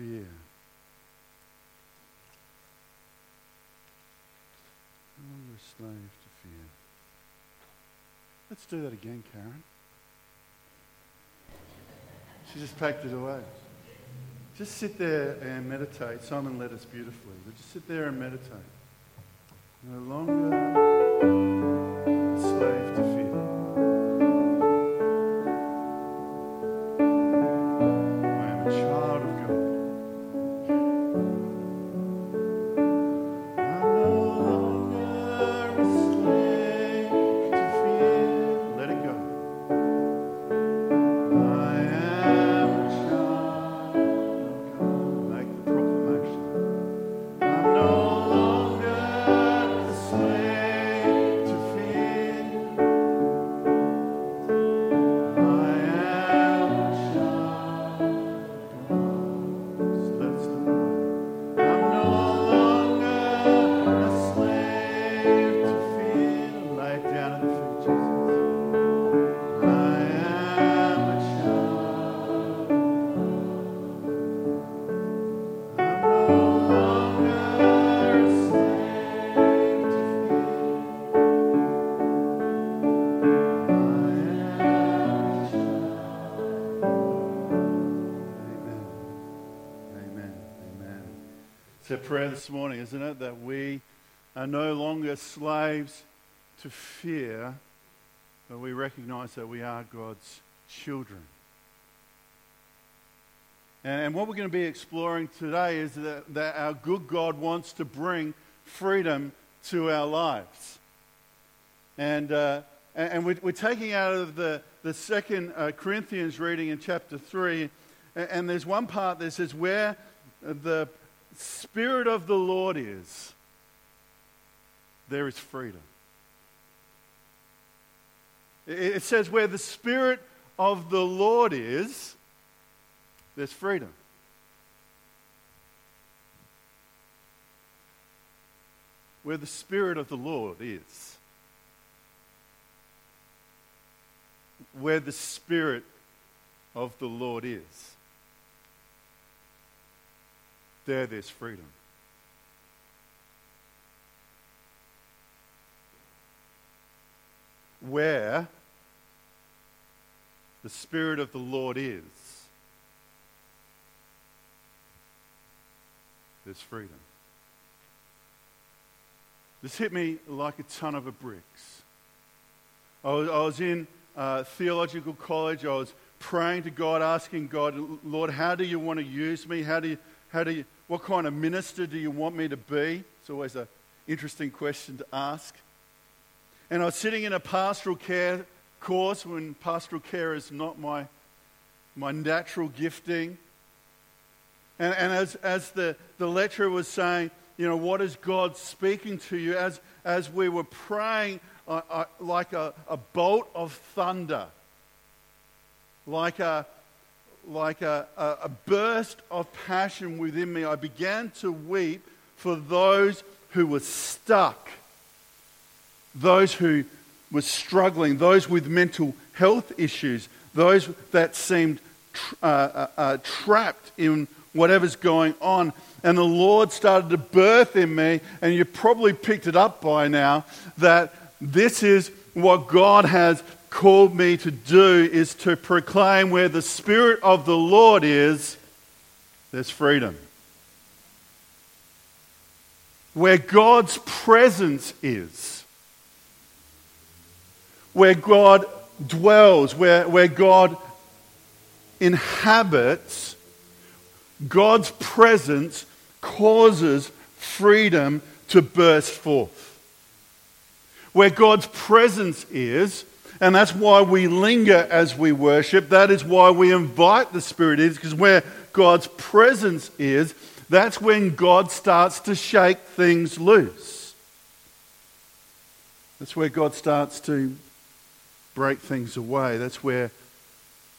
fear. No longer a slave to fear. Let's do that again, Karen. She just packed it away. Just sit there and meditate. Simon led us beautifully. But just sit there and meditate. No longer a slave to prayer this morning, isn't it? That we are no longer slaves to fear, but we recognize that we are God's children. And, what we're going to be exploring today is that, that our good God wants to bring freedom to our lives. And, uh, and and we're, we're taking out of the, the second uh, Corinthians reading in chapter 3, and, and there's one part that says, Where the Spirit of the Lord is, there is freedom. It, says, Where the Spirit of the Lord is, there's freedom. Where the Spirit of the Lord is. Where the Spirit of the Lord is. There, there's freedom. Where the Spirit of the Lord is, there's freedom. This hit me like a ton of bricks. I was, I was in uh, theological college. I was praying to God, asking God, Lord, how do you want to use me? How do you, how do you, what kind of minister do you want me to be? It's always an interesting question to ask. And I was sitting in a pastoral care course when pastoral care is not my, my natural gifting. And, and as, as the, the lecturer was saying, you know, what is God speaking to you? As, as we were praying, like a, a bolt of thunder, like a, like a, a, a burst of passion within me, I began to weep for those who were stuck, those who were struggling, those with mental health issues, those that seemed tr- uh, uh, uh, trapped in whatever's going on. And the Lord started to birth in me, and you probably picked it up by now, that this is what God has called me to do is to proclaim where the Spirit of the Lord is, there's freedom. Where God's presence is, where God dwells, where, where God inhabits, God's presence causes freedom to burst forth. Where God's presence is, and that's why we linger as we worship, that is why we invite the Spirit in, because where God's presence is, that's when God starts to shake things loose. That's where God starts to break things away. That's where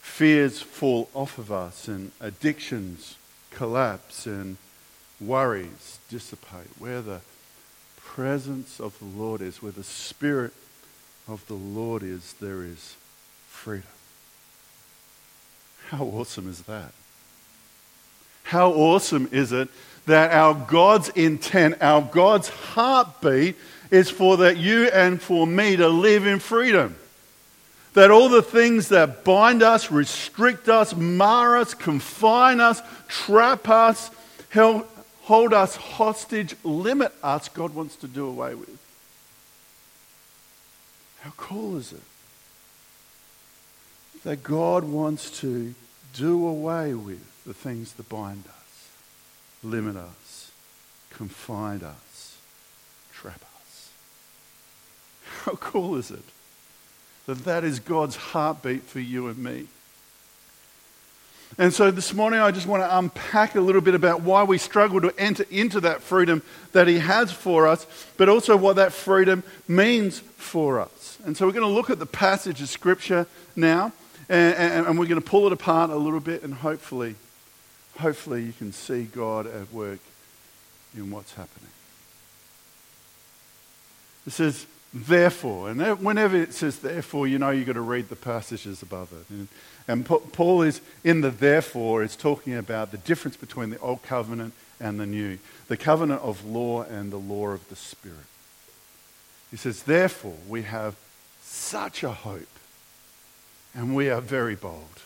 fears fall off of us and addictions collapse and worries dissipate. Where the presence of the Lord is, where the Spirit of the Lord is, there is freedom. How awesome is that? How awesome is it that our God's intent, our God's heartbeat is for that you and for me to live in freedom? That all the things that bind us, restrict us, mar us, confine us, trap us, hold us hostage, limit us, God wants to do away with. How cool is it? That God wants to do away with the things that bind us, limit us, confine us, trap us. How cool is it? That that is God's heartbeat for you and me. And so this morning, I just want to unpack a little bit about why we struggle to enter into that freedom that He has for us, but also what that freedom means for us. And so we're going to look at the passage of Scripture now, and, and, and we're going to pull it apart a little bit, and hopefully, hopefully, you can see God at work in what's happening. It says, therefore. And whenever it says therefore, you know you've got to read the passages above it. And, and Paul is in the therefore is talking about the difference between the old covenant and the new, the covenant of law and the law of the Spirit. He says, therefore, we have such a hope, and we are very bold.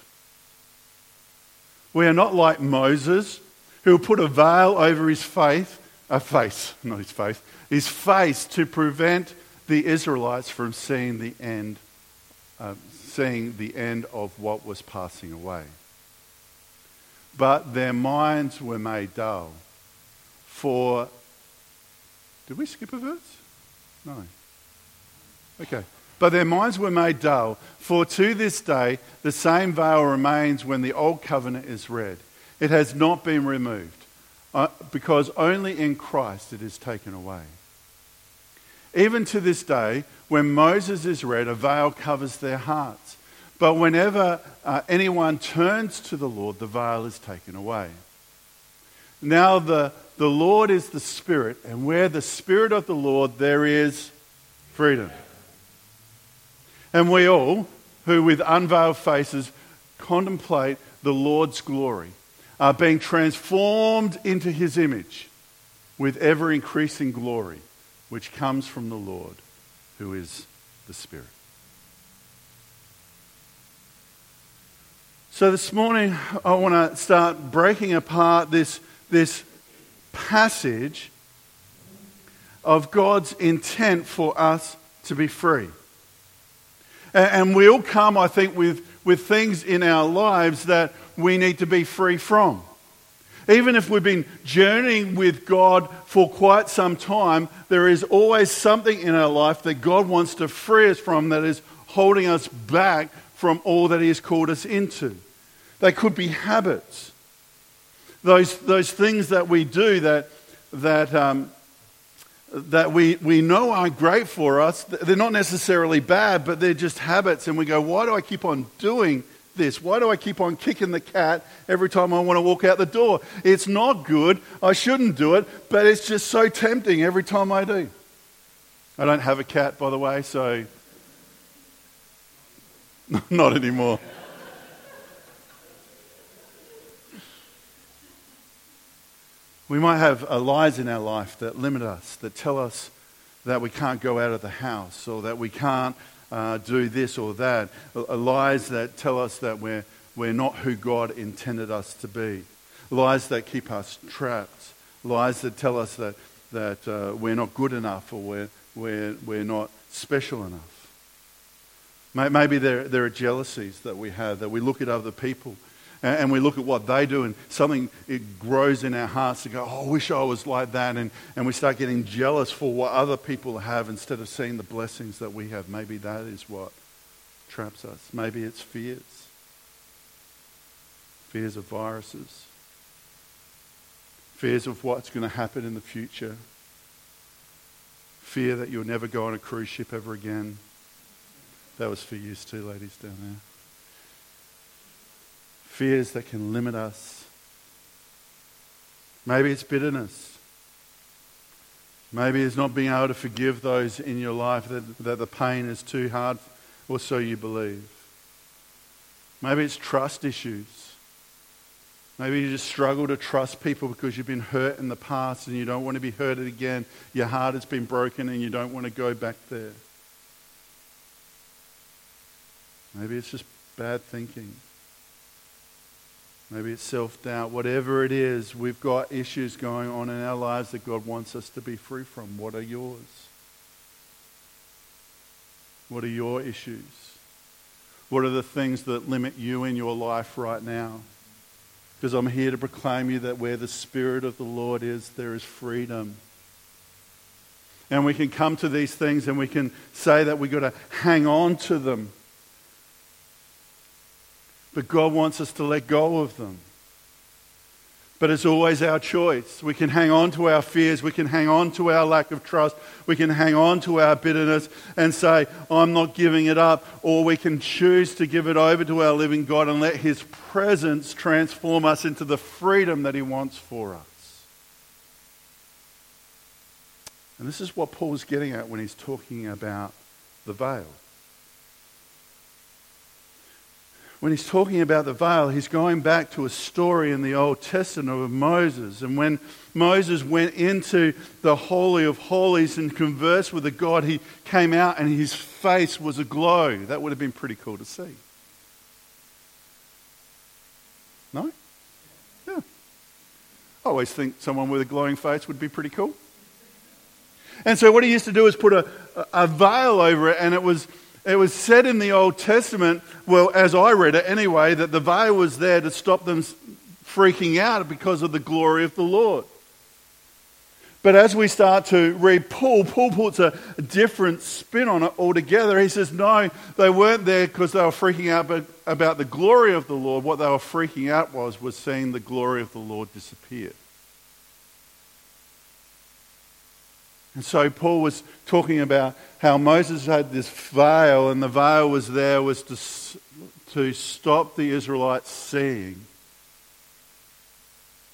We are not like Moses, who put a veil over his faith, a face, not his face, his face to prevent the Israelites from seeing the end, uh, seeing the end of what was passing away. But their minds were made dull. For, did we skip a verse? No. Okay. But their minds were made dull, for to this day the same veil remains when the old covenant is read. It has not been removed, uh, because only in Christ it is taken away. Even to this day, when Moses is read, a veil covers their hearts. But whenever uh, anyone turns to the Lord, the veil is taken away. Now, the, the Lord is the Spirit, and where the Spirit of the Lord, there is freedom. And we all, who with unveiled faces contemplate the Lord's glory, are being transformed into his image with ever increasing glory which comes from the Lord, who is the Spirit. So this morning, I want to start breaking apart this, this passage of God's intent for us to be free. And, we all come, I think, with, with things in our lives that we need to be free from. Even if we've been journeying with God for quite some time, there is always something in our life that God wants to free us from that is holding us back from all that He has called us into. They could be habits. Those, those things that we do that, that, um, that we, we know aren't great for us, they're not necessarily bad, but they're just habits. And we go, why do I keep on doing this? Why do I keep on kicking the cat every time I want to walk out the door? It's not good. I shouldn't do it, but it's just so tempting every time I do. I don't have a cat, by the way, so not anymore. We might have uh, lies in our life that limit us, that tell us that we can't go out of the house or that we can't uh, do this or that, uh, lies that tell us that we're, we're not who God intended us to be, lies that keep us trapped, lies that tell us that, that uh, we're not good enough or we're, we're, we're not special enough. Maybe there, there are jealousies that we have, that we look at other people and we look at what they do, and something it grows in our hearts to go, oh, I wish I was like that. And, and we start getting jealous for what other people have instead of seeing the blessings that we have. Maybe that is what traps us. Maybe it's fears fears of viruses, fears of what's going to happen in the future, fear that you'll never go on a cruise ship ever again. That was for you too, ladies down there fears that can limit us. Maybe it's bitterness. Maybe it's not being able to forgive those in your life that, that the pain is too hard, or so you believe. Maybe it's trust issues. Maybe you just struggle to trust people because you've been hurt in the past and you don't want to be hurted again. Your heart has been broken and you don't want to go back there. Maybe it's just bad thinking. Maybe it's self doubt. Whatever it is, we've got issues going on in our lives that God wants us to be free from. What are yours? What are your issues? What are the things that limit you in your life right now? Because I'm here to proclaim you that where the Spirit of the Lord is, there is freedom. And we can come to these things and we can say that we've got to hang on to them. But God wants us to let go of them. But it's always our choice. We can hang on to our fears. We can hang on to our lack of trust. We can hang on to our bitterness and say, I'm not giving it up. Or we can choose to give it over to our living God and let His presence transform us into the freedom that He wants for us. And this is what Paul's getting at when he's talking about the veil. When he's talking about the veil, he's going back to a story in the Old Testament of Moses. And when Moses went into the Holy of Holies and conversed with the God, he came out and his face was aglow. That would have been pretty cool to see. No? Yeah. I always think someone with a glowing face would be pretty cool. And so what he used to do is put a, a veil over it, and it was it was said in the Old Testament, well, as I read it anyway, that the veil was there to stop them freaking out because of the glory of the Lord. But as we start to read Paul, Paul puts a different spin on it altogether. He says, no, they weren't there because they were freaking out about the glory of the Lord. What they were freaking out was, was seeing the glory of the Lord disappear. And so Paul was talking about how Moses had this veil, and the veil was there was to, to stop the Israelites seeing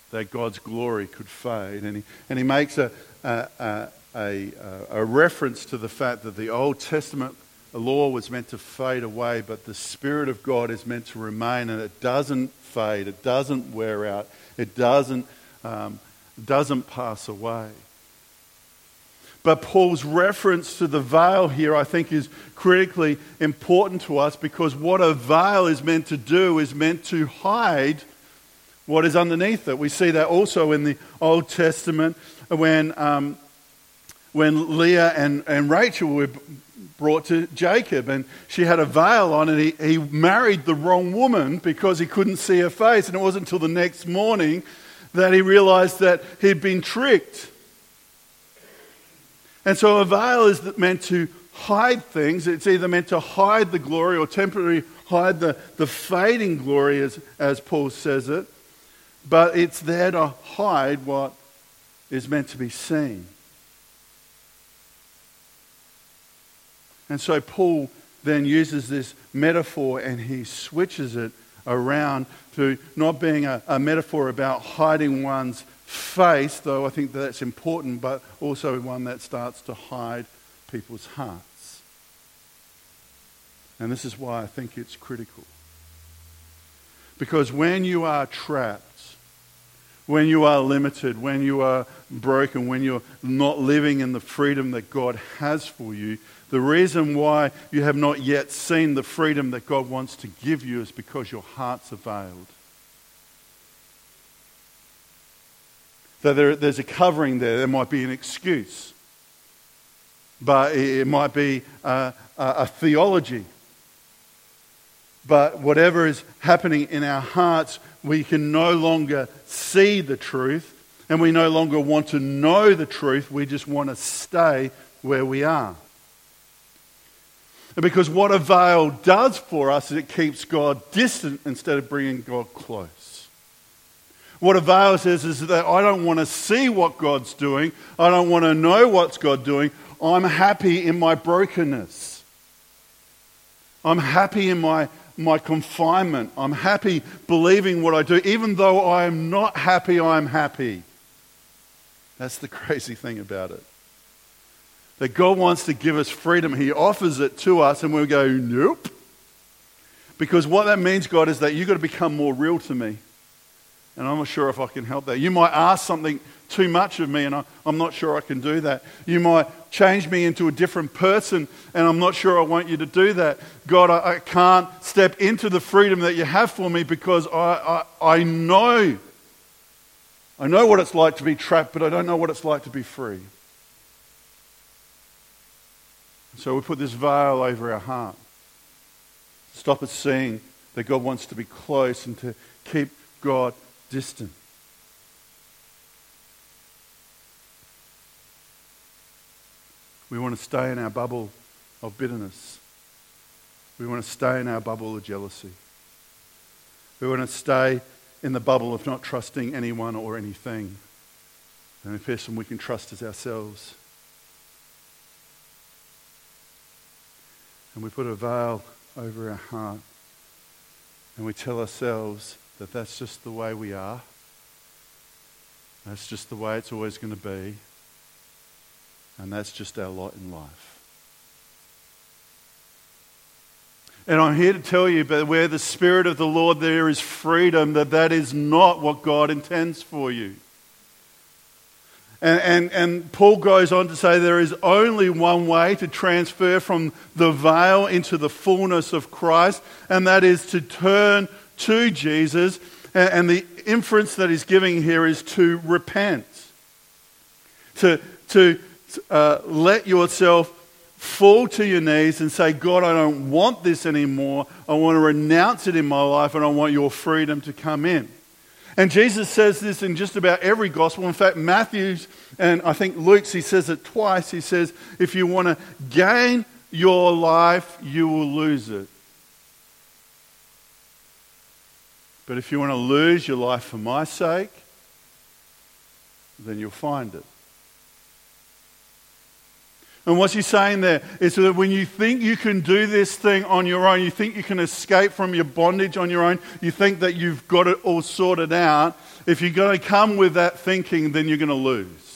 that God's glory could fade. And he, and he makes a, a, a, a, a reference to the fact that the Old Testament law was meant to fade away, but the Spirit of God is meant to remain, and it doesn't fade, it doesn't wear out, it doesn't, um, doesn't pass away. But Paul's reference to the veil here, I think, is critically important to us because what a veil is meant to do is meant to hide what is underneath it. We see that also in the Old Testament when, um, when Leah and, and Rachel were brought to Jacob and she had a veil on and he, he married the wrong woman because he couldn't see her face. And it wasn't until the next morning that he realized that he'd been tricked and so a veil is meant to hide things. It's either meant to hide the glory or temporarily hide the, the fading glory, as, as Paul says it. But it's there to hide what is meant to be seen. And so Paul then uses this metaphor and he switches it around to not being a, a metaphor about hiding one's face, though I think that that's important, but also one that starts to hide people's hearts. And this is why I think it's critical. Because when you are trapped, when you are limited, when you are broken, when you're not living in the freedom that God has for you, the reason why you have not yet seen the freedom that God wants to give you is because your heart's are veiled. That there, there's a covering there. There might be an excuse, but it, might be a, a, a theology. But whatever is happening in our hearts, we can no longer see the truth and we no longer want to know the truth. We just want to stay where we are. And because what a veil does for us is it keeps God distant instead of bringing God close. What a veil says is that I don't want to see what God's doing. I don't want to know what's God doing. I'm happy in my brokenness. I'm happy in my, my confinement. I'm happy believing what I do. Even though I am not happy, I'm happy. That's the crazy thing about it. That God wants to give us freedom. He offers it to us, and we go, nope. Because what that means, God, is that you've got to become more real to me. And I'm not sure if I can help that. You might ask something too much of me, and I, am not sure I can do that. You might change me into a different person, and I'm not sure I want you to do that. God, I, I can't step into the freedom that you have for me because I, I, I know. I know what it's like to be trapped, but I don't know what it's like to be free. So we put this veil over our heart. Stop us seeing that God wants to be close and to keep God distant. We want to stay in our bubble of bitterness. We want to stay in our bubble of jealousy. We want to stay in the bubble of not trusting anyone or anything. The only person we can trust is ourselves. And we put a veil over our heart and we tell ourselves that that's just the way we are. That's just the way it's always going to be. And that's just our lot in life. And I'm here to tell you, but where the Spirit of the Lord there is freedom, that that is not what God intends for you. And, and, and Paul goes on to say there is only one way to transfer from the veil into the fullness of Christ, and that is to turn to Jesus. And the inference that he's giving here is to repent, to, to uh, let yourself fall to your knees and say, God, I don't want this anymore. I want to renounce it in my life, and I want your freedom to come in. And Jesus says this in just about every gospel. In fact, Matthew's and I think Luke's, he says it twice. He says, if you want to gain your life, you will lose it. But if you want to lose your life for my sake, then you'll find it. And what's he saying there is that when you think you can do this thing on your own, you think you can escape from your bondage on your own, you think that you've got it all sorted out, if you're going to come with that thinking, then you're going to lose.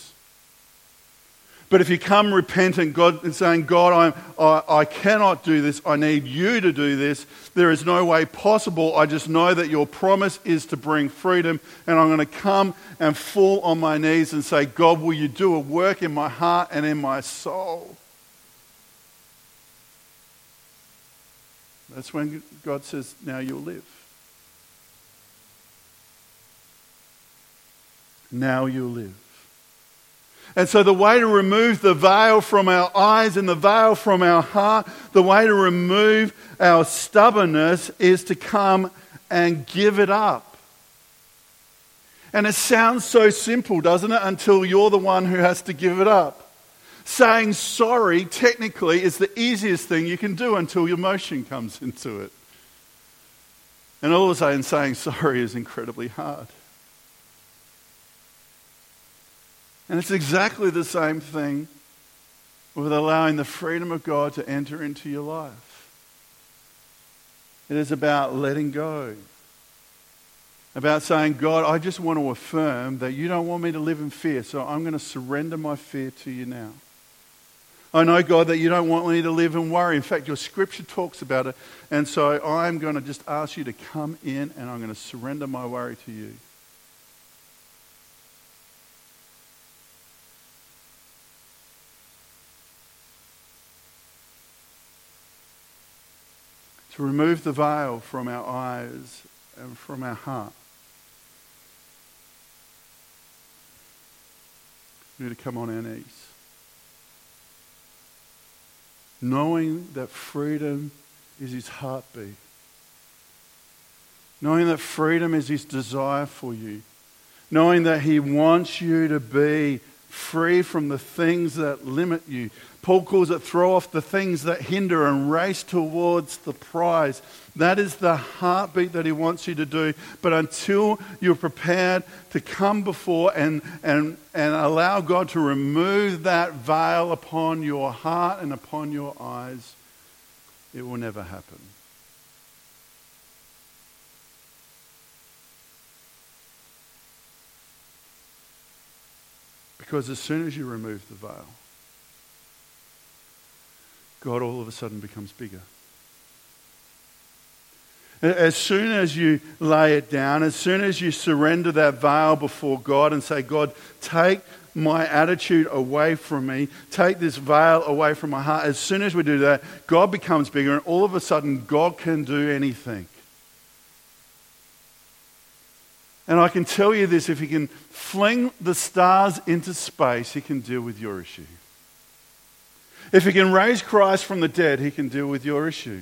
But if you come repentant, God and saying, God, I, I cannot do this. I need you to do this. There is no way possible. I just know that your promise is to bring freedom. And I'm going to come and fall on my knees and say, God, will you do a work in my heart and in my soul? That's when God says, now you'll live. Now you'll live. And so, the way to remove the veil from our eyes and the veil from our heart, the way to remove our stubbornness is to come and give it up. And it sounds so simple, doesn't it? Until you're the one who has to give it up. Saying sorry, technically, is the easiest thing you can do until your emotion comes into it. And all of a sudden, saying sorry is incredibly hard. And it's exactly the same thing with allowing the freedom of God to enter into your life. It is about letting go. About saying, God, I just want to affirm that you don't want me to live in fear, so I'm going to surrender my fear to you now. I know, God, that you don't want me to live in worry. In fact, your scripture talks about it. And so I'm going to just ask you to come in and I'm going to surrender my worry to you. To remove the veil from our eyes and from our heart. We need to come on our knees. Knowing that freedom is his heartbeat. Knowing that freedom is his desire for you. Knowing that he wants you to be free from the things that limit you. Paul calls it throw off the things that hinder and race towards the prize. That is the heartbeat that he wants you to do. But until you're prepared to come before and, and, and allow God to remove that veil upon your heart and upon your eyes, it will never happen. Because as soon as you remove the veil, God all of a sudden becomes bigger. As soon as you lay it down, as soon as you surrender that veil before God and say, God, take my attitude away from me, take this veil away from my heart, as soon as we do that, God becomes bigger, and all of a sudden, God can do anything. And I can tell you this if He can fling the stars into space, He can deal with your issue. If He can raise Christ from the dead, He can deal with your issue.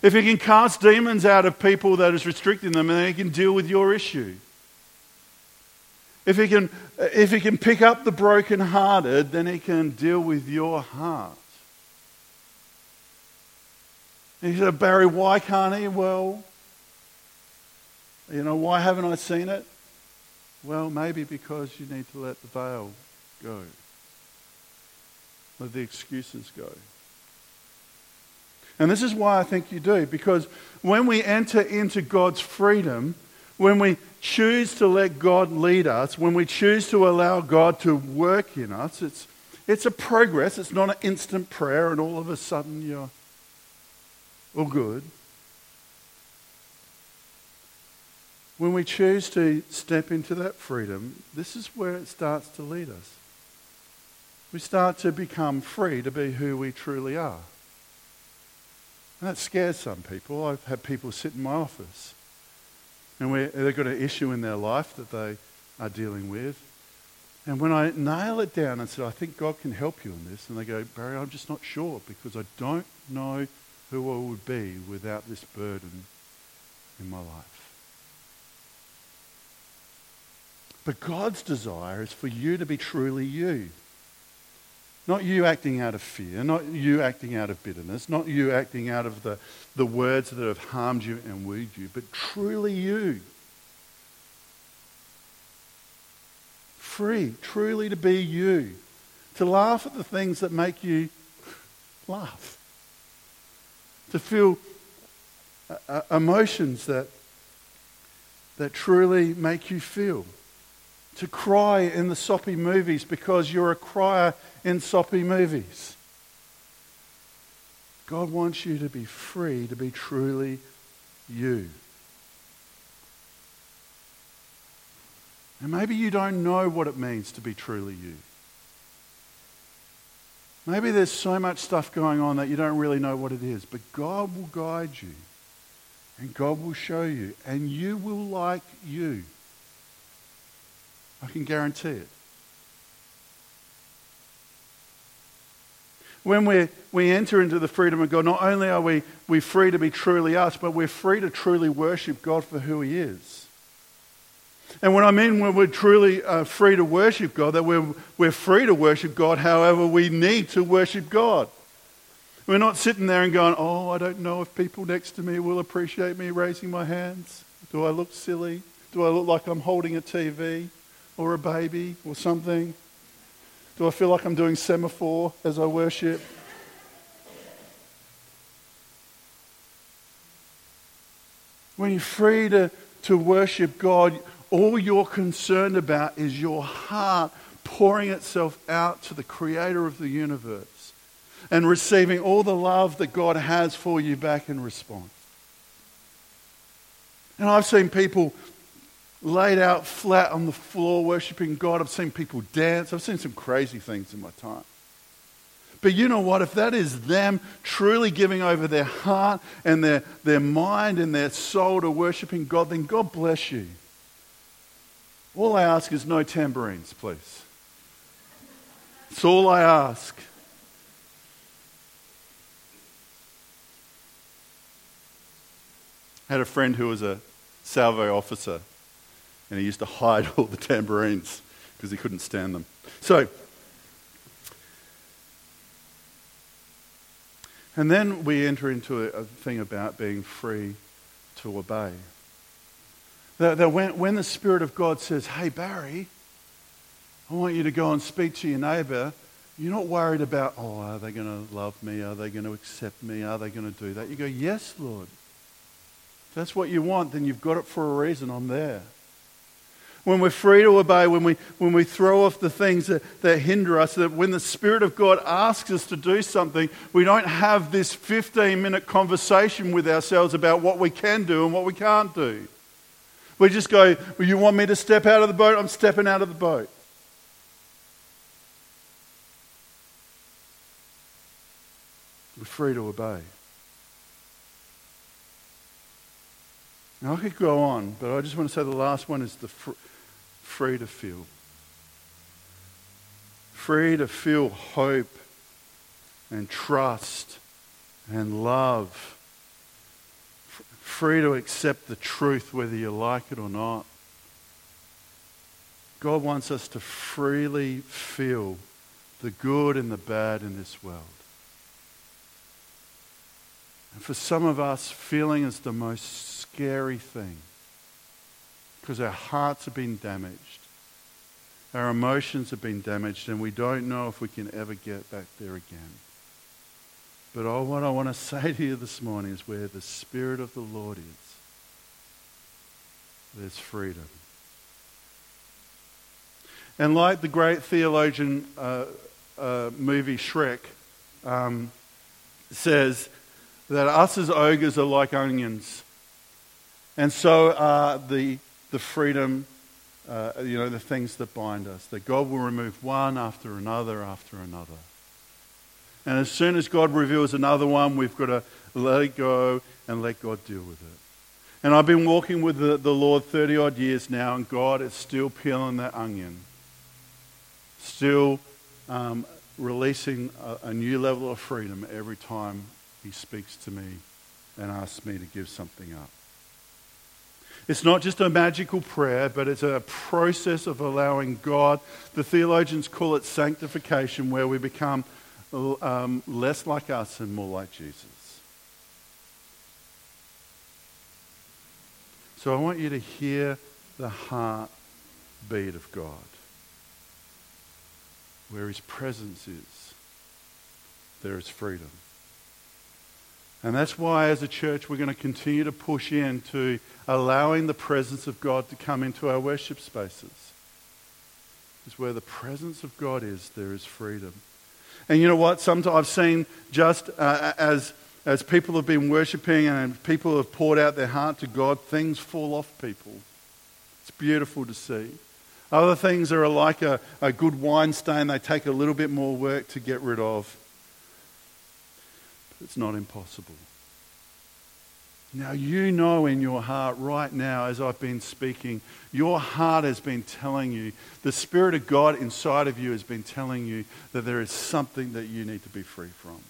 If He can cast demons out of people that is restricting them, then He can deal with your issue. If he, can, if he can pick up the brokenhearted, then he can deal with your heart. And he said, Barry, why can't he? Well, you know, why haven't I seen it? Well, maybe because you need to let the veil go. Let the excuses go. And this is why I think you do, because when we enter into God's freedom, when we choose to let God lead us, when we choose to allow God to work in us, it's, it's a progress. It's not an instant prayer and all of a sudden you're all good. When we choose to step into that freedom, this is where it starts to lead us. We start to become free to be who we truly are. And that scares some people. I've had people sit in my office and they've got an issue in their life that they are dealing with. And when I nail it down and say, I think God can help you in this, and they go, Barry, I'm just not sure because I don't know who I would be without this burden in my life. But God's desire is for you to be truly you. Not you acting out of fear, not you acting out of bitterness, not you acting out of the, the words that have harmed you and wounded you, but truly you. Free, truly to be you. To laugh at the things that make you laugh. To feel uh, uh emotions that, that truly make you feel to cry in the soppy movies because you're a crier in soppy movies. God wants you to be free to be truly you. And maybe you don't know what it means to be truly you. Maybe there's so much stuff going on that you don't really know what it is, but God will guide you and God will show you, and you will like you. I can guarantee it. When we, we enter into the freedom of God, not only are we, we free to be truly us, but we're free to truly worship God for who He is. And when I mean when we're truly uh, free to worship God, that we're, we're free to worship God however we need to worship God. We're not sitting there and going, oh, I don't know if people next to me will appreciate me raising my hands. Do I look silly? Do I look like I'm holding a TV? Or a baby or something? Do I feel like I'm doing semaphore as I worship? When you're free to, to worship God, all you're concerned about is your heart pouring itself out to the creator of the universe and receiving all the love that God has for you back in response. And I've seen people laid out flat on the floor worshiping God. I've seen people dance. I've seen some crazy things in my time. But you know what? If that is them truly giving over their heart and their, their mind and their soul to worshiping God, then God bless you. All I ask is no tambourines, please. That's all I ask. I had a friend who was a salvo officer and he used to hide all the tambourines because he couldn't stand them. So, and then we enter into a, a thing about being free to obey. That, that when, when the Spirit of God says, Hey, Barry, I want you to go and speak to your neighbor, you're not worried about, oh, are they going to love me? Are they going to accept me? Are they going to do that? You go, Yes, Lord. If that's what you want, then you've got it for a reason. I'm there. When we're free to obey, when we, when we throw off the things that, that hinder us, that when the Spirit of God asks us to do something, we don't have this 15 minute conversation with ourselves about what we can do and what we can't do. We just go, well, You want me to step out of the boat? I'm stepping out of the boat. We're free to obey. Now, I could go on, but I just want to say the last one is the fr- free to feel. Free to feel hope and trust and love. Free to accept the truth whether you like it or not. God wants us to freely feel the good and the bad in this world. And for some of us, feeling is the most scary thing because our hearts have been damaged. Our emotions have been damaged, and we don't know if we can ever get back there again. But oh, what I want to say to you this morning is where the Spirit of the Lord is, there's freedom. And like the great theologian uh, uh, movie Shrek um, says, that us as ogres are like onions. And so are the, the freedom, uh, you know, the things that bind us. That God will remove one after another after another. And as soon as God reveals another one, we've got to let it go and let God deal with it. And I've been walking with the, the Lord 30 odd years now, and God is still peeling that onion, still um, releasing a, a new level of freedom every time He speaks to me and asks me to give something up. It's not just a magical prayer, but it's a process of allowing God. The theologians call it sanctification, where we become um, less like us and more like Jesus. So I want you to hear the heartbeat of God, where His presence is, there is freedom. And that's why, as a church, we're going to continue to push into allowing the presence of God to come into our worship spaces. Because where the presence of God is, there is freedom. And you know what? Sometimes I've seen just uh, as, as people have been worshiping and people have poured out their heart to God, things fall off people. It's beautiful to see. Other things are like a, a good wine stain, they take a little bit more work to get rid of. It's not impossible. Now, you know in your heart right now, as I've been speaking, your heart has been telling you, the Spirit of God inside of you has been telling you that there is something that you need to be free from.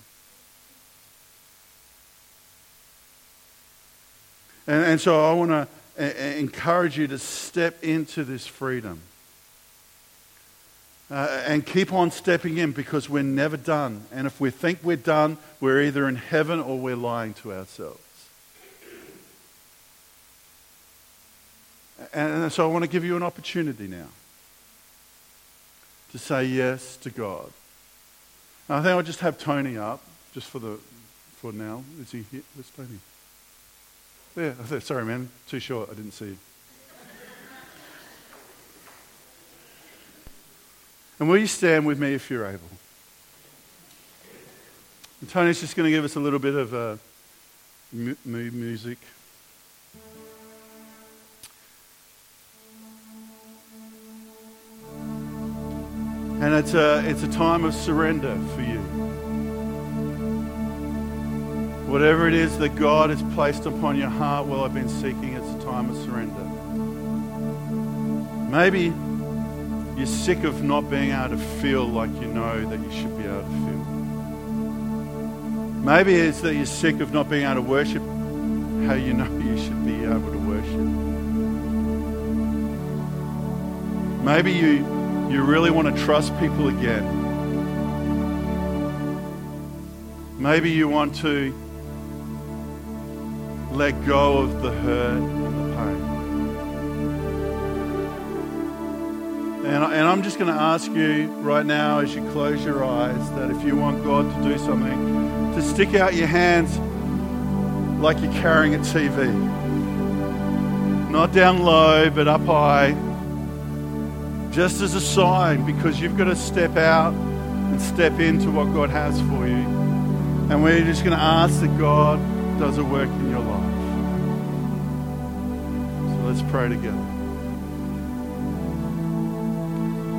And, and so I want to uh, uh, encourage you to step into this freedom. Uh, and keep on stepping in because we're never done. And if we think we're done, we're either in heaven or we're lying to ourselves. And so I want to give you an opportunity now to say yes to God. I think I'll just have Tony up just for the for now. Is he here? Where's Tony? Yeah, sorry, man. Too short. I didn't see you. And will you stand with me if you're able? And Tony's just going to give us a little bit of uh, mu- music. And it's a, it's a time of surrender for you. Whatever it is that God has placed upon your heart while I've been seeking, it's a time of surrender. Maybe you're sick of not being able to feel like you know that you should be able to feel. Maybe it's that you're sick of not being able to worship how you know you should be able to worship. Maybe you, you really want to trust people again. Maybe you want to let go of the hurt And, and I'm just going to ask you right now, as you close your eyes, that if you want God to do something, to stick out your hands like you're carrying a TV. Not down low, but up high, just as a sign, because you've got to step out and step into what God has for you. And we're just going to ask that God does a work in your life. So let's pray together.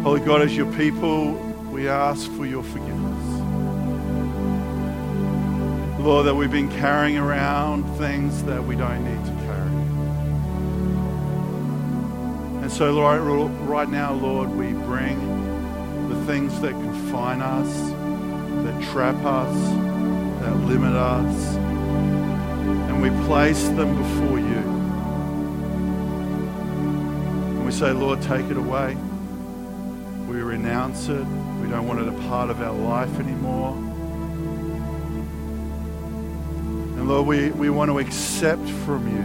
Holy God, as your people, we ask for your forgiveness. Lord, that we've been carrying around things that we don't need to carry. And so, Lord, right now, Lord, we bring the things that confine us, that trap us, that limit us, and we place them before you. And we say, Lord, take it away. We renounce it. We don't want it a part of our life anymore. And Lord, we, we want to accept from you.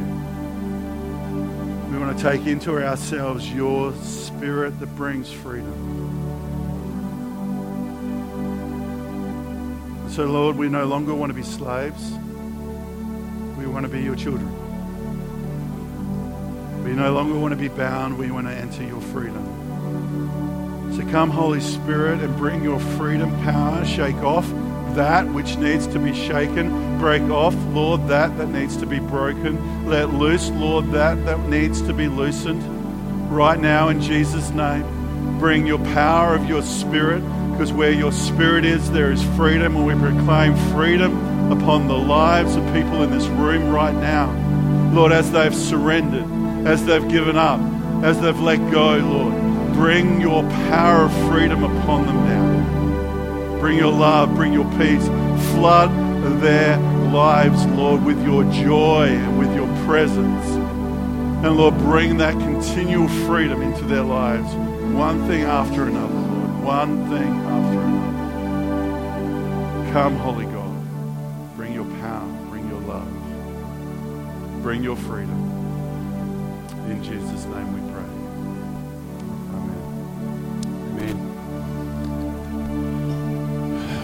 We want to take into ourselves your spirit that brings freedom. So, Lord, we no longer want to be slaves. We want to be your children. We no longer want to be bound. We want to enter your freedom. Come, Holy Spirit, and bring your freedom power. Shake off that which needs to be shaken. Break off, Lord, that that needs to be broken. Let loose, Lord, that that needs to be loosened. Right now, in Jesus' name, bring your power of your Spirit, because where your Spirit is, there is freedom, and we proclaim freedom upon the lives of people in this room right now. Lord, as they've surrendered, as they've given up, as they've let go, Lord, bring your power of freedom upon them now. Bring your love, bring your peace. Flood their lives, Lord, with your joy and with your presence. And Lord, bring that continual freedom into their lives, one thing after another, Lord, one thing after another. Come, Holy God, bring your power, bring your love, bring your freedom. In Jesus' name we